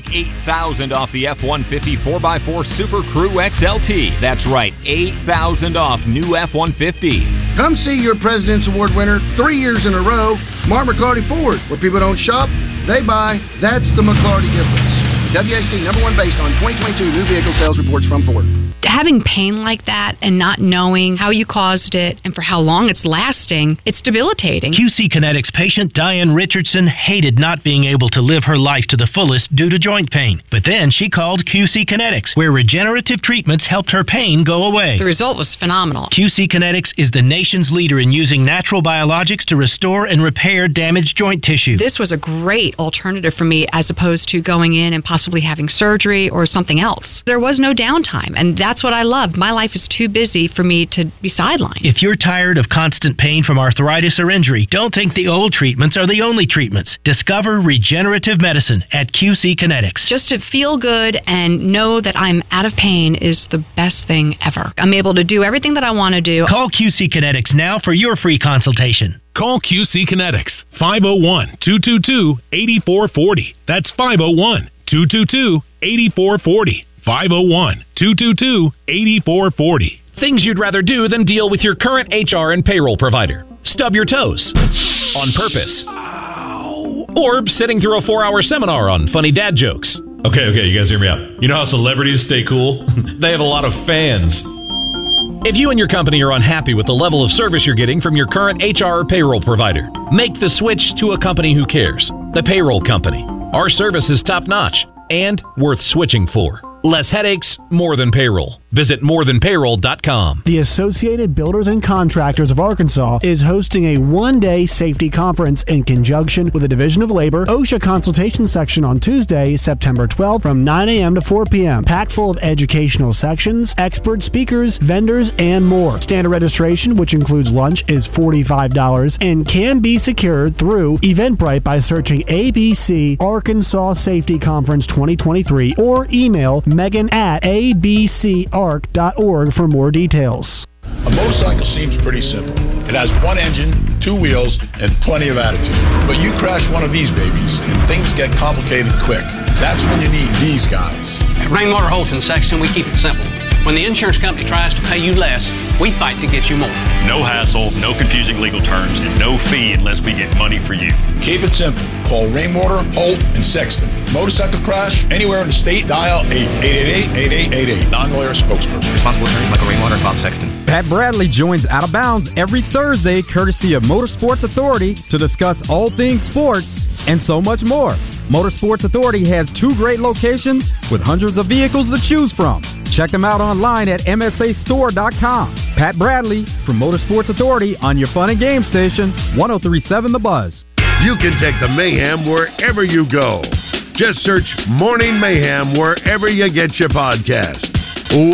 Like 8000 off the F-150 4x4 Super Crew XLT. That's right, 8000 off new F-150s. Come see your President's Award winner three years in a row, Mark McLarty Ford. Where people don't shop, they buy. That's the McLarty difference. WAC number one based on 2022 new vehicle sales reports from Ford. Having pain like that and not knowing how you caused it and for how long it's lasting, it's debilitating. QC Kinetics patient Diane Richardson hated not being able to live her life to the fullest due to joint pain. But then she called QC Kinetics, where regenerative treatments helped her pain go away. The result was phenomenal. QC Kinetics is the nation's leader in using natural biologics to restore and repair damaged joint tissue. This was a great alternative for me as opposed to going in and possibly having surgery or something else. There was no downtime, and that's what I love. My life is too busy for me to be sidelined. If you're tired of constant pain from arthritis or injury, don't think the old treatments are the only treatments. Discover regenerative medicine at QC Kinetics. Just to feel good and know that I'm out of pain is the best thing ever. I'm able to do everything that I want to do. Call QC Kinetics now for your free consultation. Call QC Kinetics 501 222 8440. That's 501 222 8440. 501 222 8440. Things you'd rather do than deal with your current HR and payroll provider. Stub your toes. On purpose. Or sitting through a four hour seminar on funny dad jokes. Okay, okay, you guys hear me out. You know how celebrities stay cool? they have a lot of fans. If you and your company are unhappy with the level of service you're getting from your current HR or payroll provider, make the switch to a company who cares. The Payroll Company. Our service is top notch and worth switching for. Less headaches, more than payroll. Visit morethanpayroll.com. The Associated Builders and Contractors of Arkansas is hosting a one day safety conference in conjunction with the Division of Labor OSHA consultation section on Tuesday, September 12th from 9 a.m. to 4 p.m. Packed full of educational sections, expert speakers, vendors, and more. Standard registration, which includes lunch, is $45 and can be secured through Eventbrite by searching ABC Arkansas Safety Conference 2023 or email megan at abcarc.org for more details. A motorcycle seems pretty simple. It has one engine, two wheels, and plenty of attitude. But you crash one of these babies, and things get complicated quick. That's when you need these guys. At Rainwater Holton Sexton, we keep it simple. When the insurance company tries to pay you less, we fight to get you more. No hassle, no confusing legal terms, and no fee unless we get money for you. Keep it simple. Call Rainwater, Holt, and Sexton. Motorcycle crash anywhere in the state, dial 888-8888. Non-lawyer spokesperson. Responsible attorney Michael Rainwater, and Bob Sexton. Pat Bradley joins Out of Bounds every Thursday, courtesy of Motorsports Authority, to discuss all things sports and so much more. Motorsports Authority has two great locations with hundreds of vehicles to choose from. Check them out online at MSAstore.com. Pat Bradley from Motorsports Authority on your fun and game station, 1037 The Buzz. You can take the mayhem wherever you go. Just search Morning Mayhem wherever you get your podcast.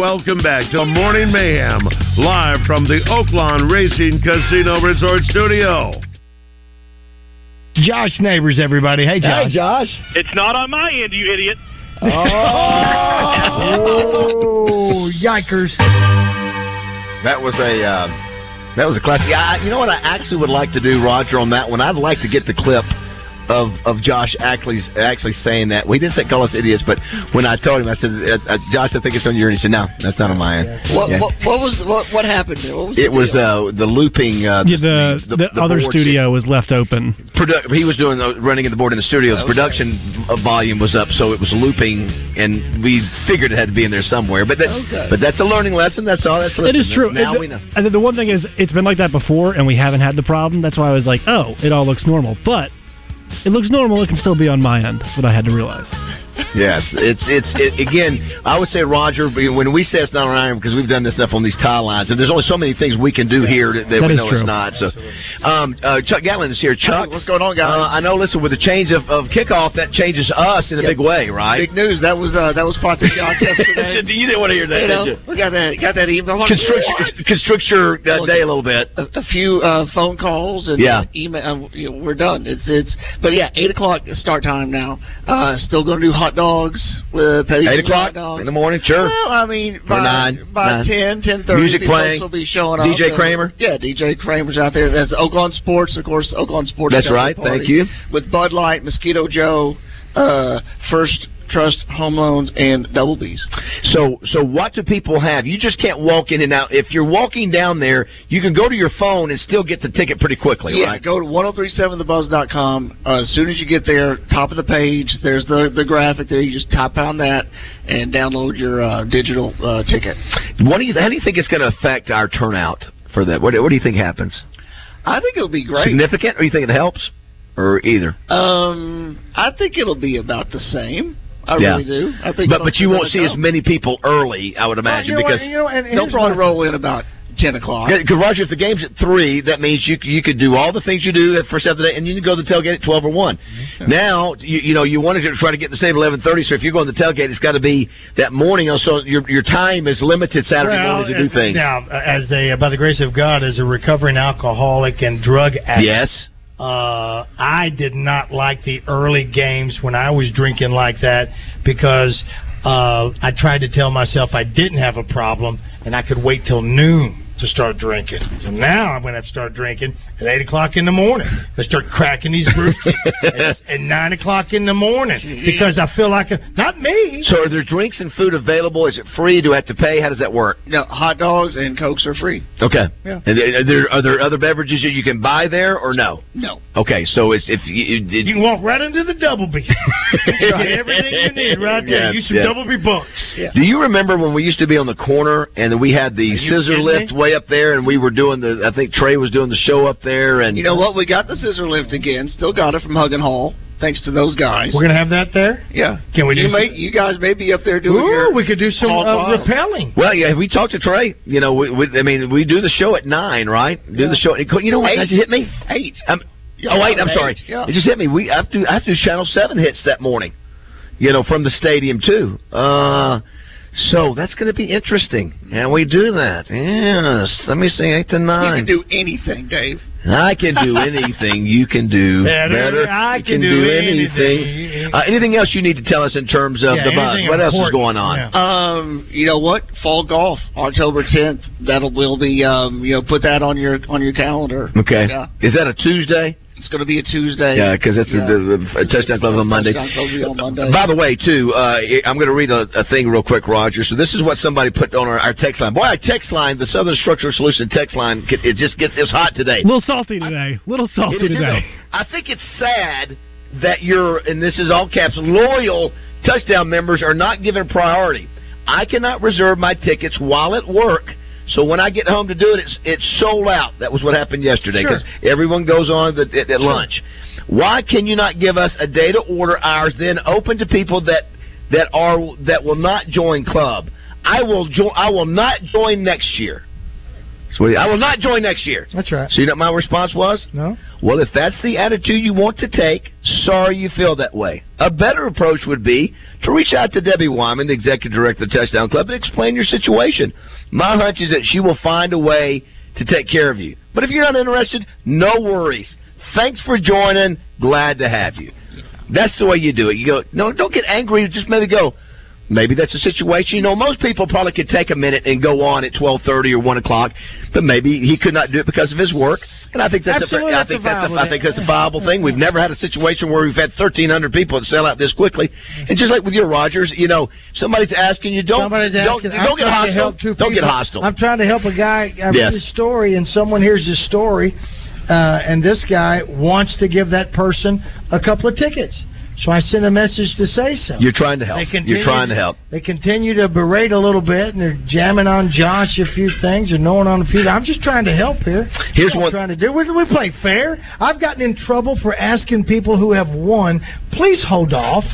Welcome back to Morning Mayhem, live from the Oaklawn Racing Casino Resort Studio. Josh Neighbors, everybody. Hey, Josh. Hey, Josh. It's not on my end, you idiot. Oh, yikers. That was a uh, that was a classic. Yeah, I- you know what I actually would like to do, Roger, on that one. I'd like to get the clip of of Josh actually actually saying that. Well, he didn't say call us idiots, but when I told him, I said, uh, uh, "Josh, I think it's on your end." He said, "No, that's not on my end." What, Yeah. what, what was what, what happened? What was It the was deal? the the looping. Uh, Yeah, the, the, other board studio was left open. Produ- he was doing the running in the board in the studios. Okay. Production uh, volume was up, so it was looping, and we figured it had to be in there somewhere. But that, Okay. but that's a learning lesson. That's all. That's It is true. Now and, we know. and then the one thing is, it's been like that before, and we haven't had the problem. That's why I was like, oh, it all looks normal. But it looks normal. It can still be on my end. That's what I had to realize. Yes, it's it's it, again. I would say Roger when we say it's not on iron because we've done this stuff on these tie lines, and there's only so many things we can do here that, that That we know true. it's not. So, um, uh, Chuck Gatlin is here. Chuck, what's going on, guys? Uh, I know. Listen, with the change of, of kickoff, that changes us in a Yeah. big way, right? Big news. That was uh, that was part of the shock yesterday. you didn't want to hear that, You know, did you? we got that got that email. I'm Constrict, constrict your uh, day a little bit. a, a few uh, phone calls and Yeah. uh, email. Uh, you know, we're done. It's it's. But yeah, eight o'clock start time now. Uh, still going to do hot dogs with Petty Eight o'clock in the morning, sure. Well, I mean, Or by nine, by nine. ten, ten thirty, Music playing. will be showing up. DJ Kramer? Yeah, DJ Kramer's out there. That's Oaklawn Sports, of course. Oaklawn Sports. That's right. Thank you. With Bud Light, Mosquito Joe, uh, First Trust Home Loans, and Double B's. So, so what do people have? You just can't walk in and out. If you're walking down there, you can go to your phone and still get the ticket pretty quickly, yeah, right? go to 1037thebuzz.com. Uh, as soon as you get there, top of the page, there's the the graphic there. You just type on that and download your uh, digital uh, ticket. What do you? How do you think it's going to affect our turnout for that? What, what do you think happens? I think it'll be great. Significant, or you think it helps, or either? Um, I think it'll be about the same. I Yeah. really do. I think, But but you won't see go. as many people early, I would imagine, Well, you know because what, you know, and They'll here's probably roll in about ten o'clock. Because Roger, if the game's at three, that means you you could do all the things you do that first half of the day, and you can go to the tailgate at twelve or one. Now you you know you wanted to try to get the same eleven thirty. So if you're going to the tailgate, it's got to be that morning. So your your time is limited Saturday Well, morning to do things. Now, as a by the grace of God, as a recovering alcoholic and drug addict, Yes. Uh, I did not like the early games when I was drinking like that because uh, I tried to tell myself I didn't have a problem and I could wait till noon to start drinking. So now I'm going to have to start drinking at eight o'clock in the morning. I start cracking these brewskis at, at nine o'clock in the morning because I feel like a, not me. So are there drinks and food available? Is it free? Do I have to pay? How does that work? No, hot dogs and cokes are free. Okay. Yeah. And are there are there other beverages that you can buy there or no? No. Okay, so it's if you, you, You can walk right into the double B. It's everything you need right there. Yes, Use some yes. double B books. Do you remember when we used to be on the corner and we had the scissor lift me? Way up there and we were doing the I think Trey was doing the show up there and You know what? We got the scissor lift again. Still got it from Huggin Hall. Thanks to those guys. We're gonna have that there. Yeah. Can we do You, some- may, you guys may be up there doing Ooh, your. we could do some hog uh, wild. rappelling. Well, yeah, we talked to Trey. You know, we, we, I mean, we do the show at nine, right? Do the show. You know what? Eight. That just hit me. Eight. Um, Yeah, oh wait, I'm eight, sorry. yeah. It just hit me. We I have to I have to do Channel Seven hits that morning. You know, from the stadium too. Uh, so that's going to be interesting, and we do that. Yes. Let me see, eight to 9. You nine. can do anything, Dave. I can do anything you can do Better, I You can do anything. Uh, anything else you need to tell us in terms of Yeah, the buzz? anything What else is going on? Um, you know what? Fall golf, October tenth. That'll will be um, you know, put that on your on your calendar. Okay. Yeah. Is that a Tuesday? It's going to be a Tuesday. Yeah, because it's Yeah. the, the, the touchdown club on Monday. Touchdown Club on Monday. By the way, too, uh, I'm going to read a, a thing real quick, Roger. So this is what somebody put on our, our text line. Boy, our text line, the Southern Structural Solution text line, it just gets it's hot today. A little salty today. A little salty It is, today. isn't? I think it's sad that your and this is all caps loyal touchdown members are not given priority. I cannot reserve my tickets while at work. So when I get home to do it, it's it's sold out. That was what happened yesterday Sure. because everyone goes on at, at, at lunch. Why can you not give us a day to order ours, then open to people that that are that will not join club? I will join. I will not join next year. Sweetie, I will not join next year. That's right. So you know what my response was? No. Well, if that's the attitude you want to take, sorry you feel that way. A better approach would be to reach out to Debbie Wyman, the executive director of the Touchdown Club, and explain your situation. My hunch is that she will find a way to take care of you. But if you're not interested, no worries. Thanks for joining. Glad to have you. That's the way you do it. You go, no, don't get angry. Just maybe go, maybe that's a situation. You know, most people probably could take a minute and go on at twelve thirty or one o'clock, but maybe he could not do it because of his work. And I think that's Absolutely, a, I that's think a that's a, I think that's a viable thing. We've never had a situation where we've had thirteen hundred people that sell out this quickly. And just like with your Rogers, you know, somebody's asking you, don't Somebody's don't, asking, don't I'm get hostile. Don't get hostile. I'm trying to help a guy. I read Yes. his story, and someone hears his story, uh, and this guy wants to give that person a couple of tickets. So I sent a message to say so. You're trying to help. They continue You're trying to help. They continue to berate a little bit, and they're jamming on Josh a few things, and knowing on a few. I'm just trying to help here. Here's what I'm trying to do. We, we play fair. I've gotten in trouble for asking people who have won, please hold off.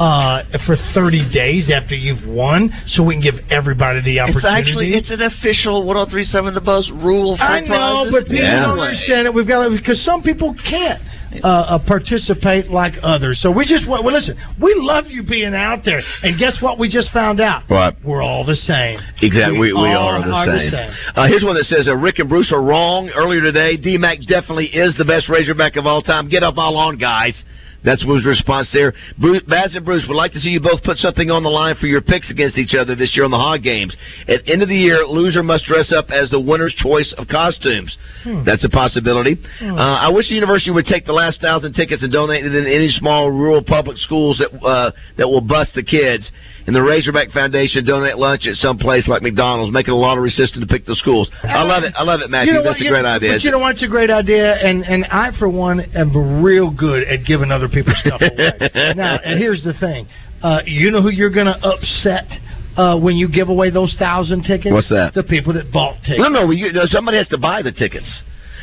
Uh, for 30 days after you've won, so we can give everybody the opportunity. It's opportunity. actually it's an official 1037 The Buzz rule for I know, prizes. but people don't understand it. We've got because some people can't uh, uh, participate like others. So we just well, listen. We love you being out there, and guess what? We just found out. Right. We're all the same. Exactly, we, we all are the are the same. same. Uh, here's one that says uh, Rick and Bruce are wrong earlier today. D Mac definitely is the best Razorback of all time. Get up all on, guys. That's was response there. Bruce, Baz and Bruce would like to see you both put something on the line for your picks against each other this year on the Hog Games. At end of the year, loser must dress up as the winner's choice of costumes. Hmm. That's a possibility. Hmm. Uh, I wish the university would take the last thousand tickets and donate it in any small rural public schools that uh, that will bust the kids. And the Razorback Foundation donate lunch at some place like McDonald's, making a lottery system to pick the schools. I love it. I love it, Matthew. You know what? That's a You- great idea. But you know what? It's a great idea, and and I for one am real good at giving other people stuff away. now, and here's the thing: uh, you know who you're going to upset uh, when you give away those thousand tickets? What's that? The people that bought tickets. No, no, you, no. Somebody has to buy the tickets.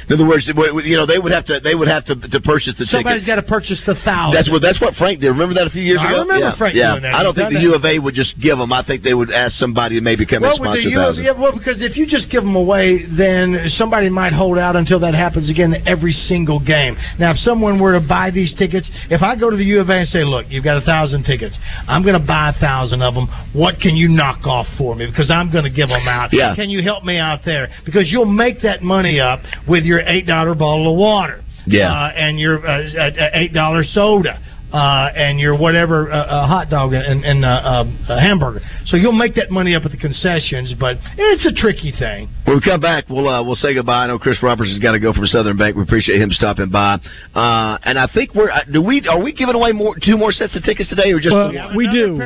In other words, you know, they would have to. They would have to to purchase the Somebody's tickets. Somebody's got to purchase the thousand. That's what that's what Frank did. Remember that a few years I ago? remember yeah. Frank yeah. doing that. I don't He's think the done U of A would just give them. I think they would ask somebody to maybe come Well, and sponsor the U of- thousand. yeah, well, because if you just give them away, then somebody might hold out until that happens again every single game. Now, if someone were to buy these tickets, if I go to the U of A and say, "Look, you've got a thousand tickets. I'm going to buy a thousand of them. What can you knock off for me? Because I'm going to give them out. Yeah. Can you help me out there? Because you'll make that money up with your eight dollar bottle of water. Yeah. uh, and your uh, uh, eight dollar soda. Uh, and your whatever uh, uh, hot dog and, and uh, uh, uh, hamburger, so you'll make that money up at the concessions. But it's a tricky thing. When we come back, we'll uh, we'll say goodbye. I know Chris Roberts has got to go from Southern Bank. We appreciate him stopping by. Uh, and I think we're uh, do we are we giving away more two more sets of tickets today or just Well, the one? we do.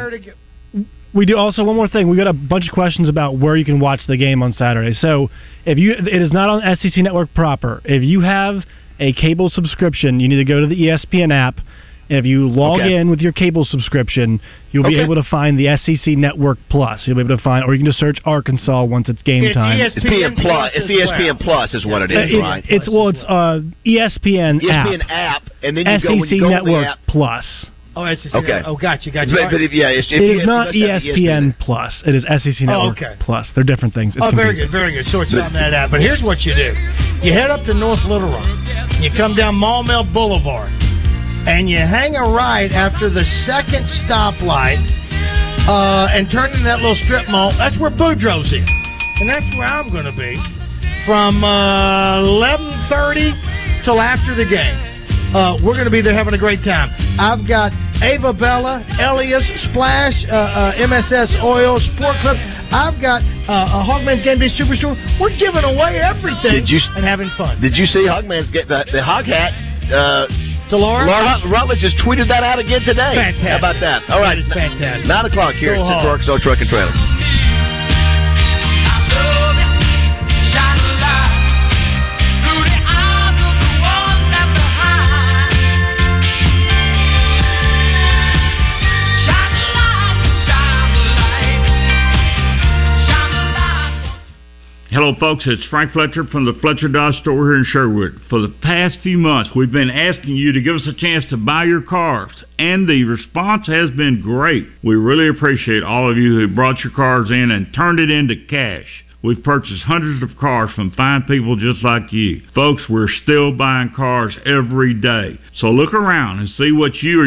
We do also one more thing. We got a bunch of questions about where you can watch the game on Saturday. So if you it is not on SEC Network proper. If you have a cable subscription, you need to go to the E ESPN app. And If you log Okay. in with your cable subscription, you'll be able to find the SEC Network Plus. You'll be able to find, or you can just search Arkansas once it's game It's time. It's ESPN Plus. It's ESPN Plus is what it Uh, it's, right? it's well, it's uh, ESPN, ESPN app, app, and then you SEC go when you go Network on the app. Plus. Oh, SEC. Okay. Oh, gotcha, gotcha. But, but if, yeah, it's, if It you, is you not E must have ESPN Plus. It is SEC Oh, Network okay. Plus. They're different things. It's oh, very confusing. good, very good. So it's on that app. But here's what you do: you head up to North Little Rock, you come down Maumelle Boulevard, and you hang a right after the second stoplight, uh, and turn in that little strip mall. That's where Boudreaux's is, and that's where I'm going to be from uh, 11:30 till after the game. Uh, we're going to be there having a great time. I've got Ava Bella, Elias, Splash, uh, uh, MSS Oil, Sport Club. I've got uh, a Hogman's Game Day Superstore. We're giving away everything Did you- and having fun. Did you see Hogman's get the, the hog hat? Uh, to Laura? Laura Rutledge just tweeted that out again today. Fantastic. How about that? All right. That is fantastic. Nine o'clock here Go at Central. Arkansas Truck and Trailer. Hello, folks. It's Frank Fletcher from the Fletcher Dodge store here in Sherwood. For the past few months, we've been asking you to give us a chance to buy your cars, and the response has been great. We really appreciate all of you who brought your cars in and turned it into cash. We've purchased hundreds of cars from fine people just like you. Folks, we're still buying cars every day. So look around and see what you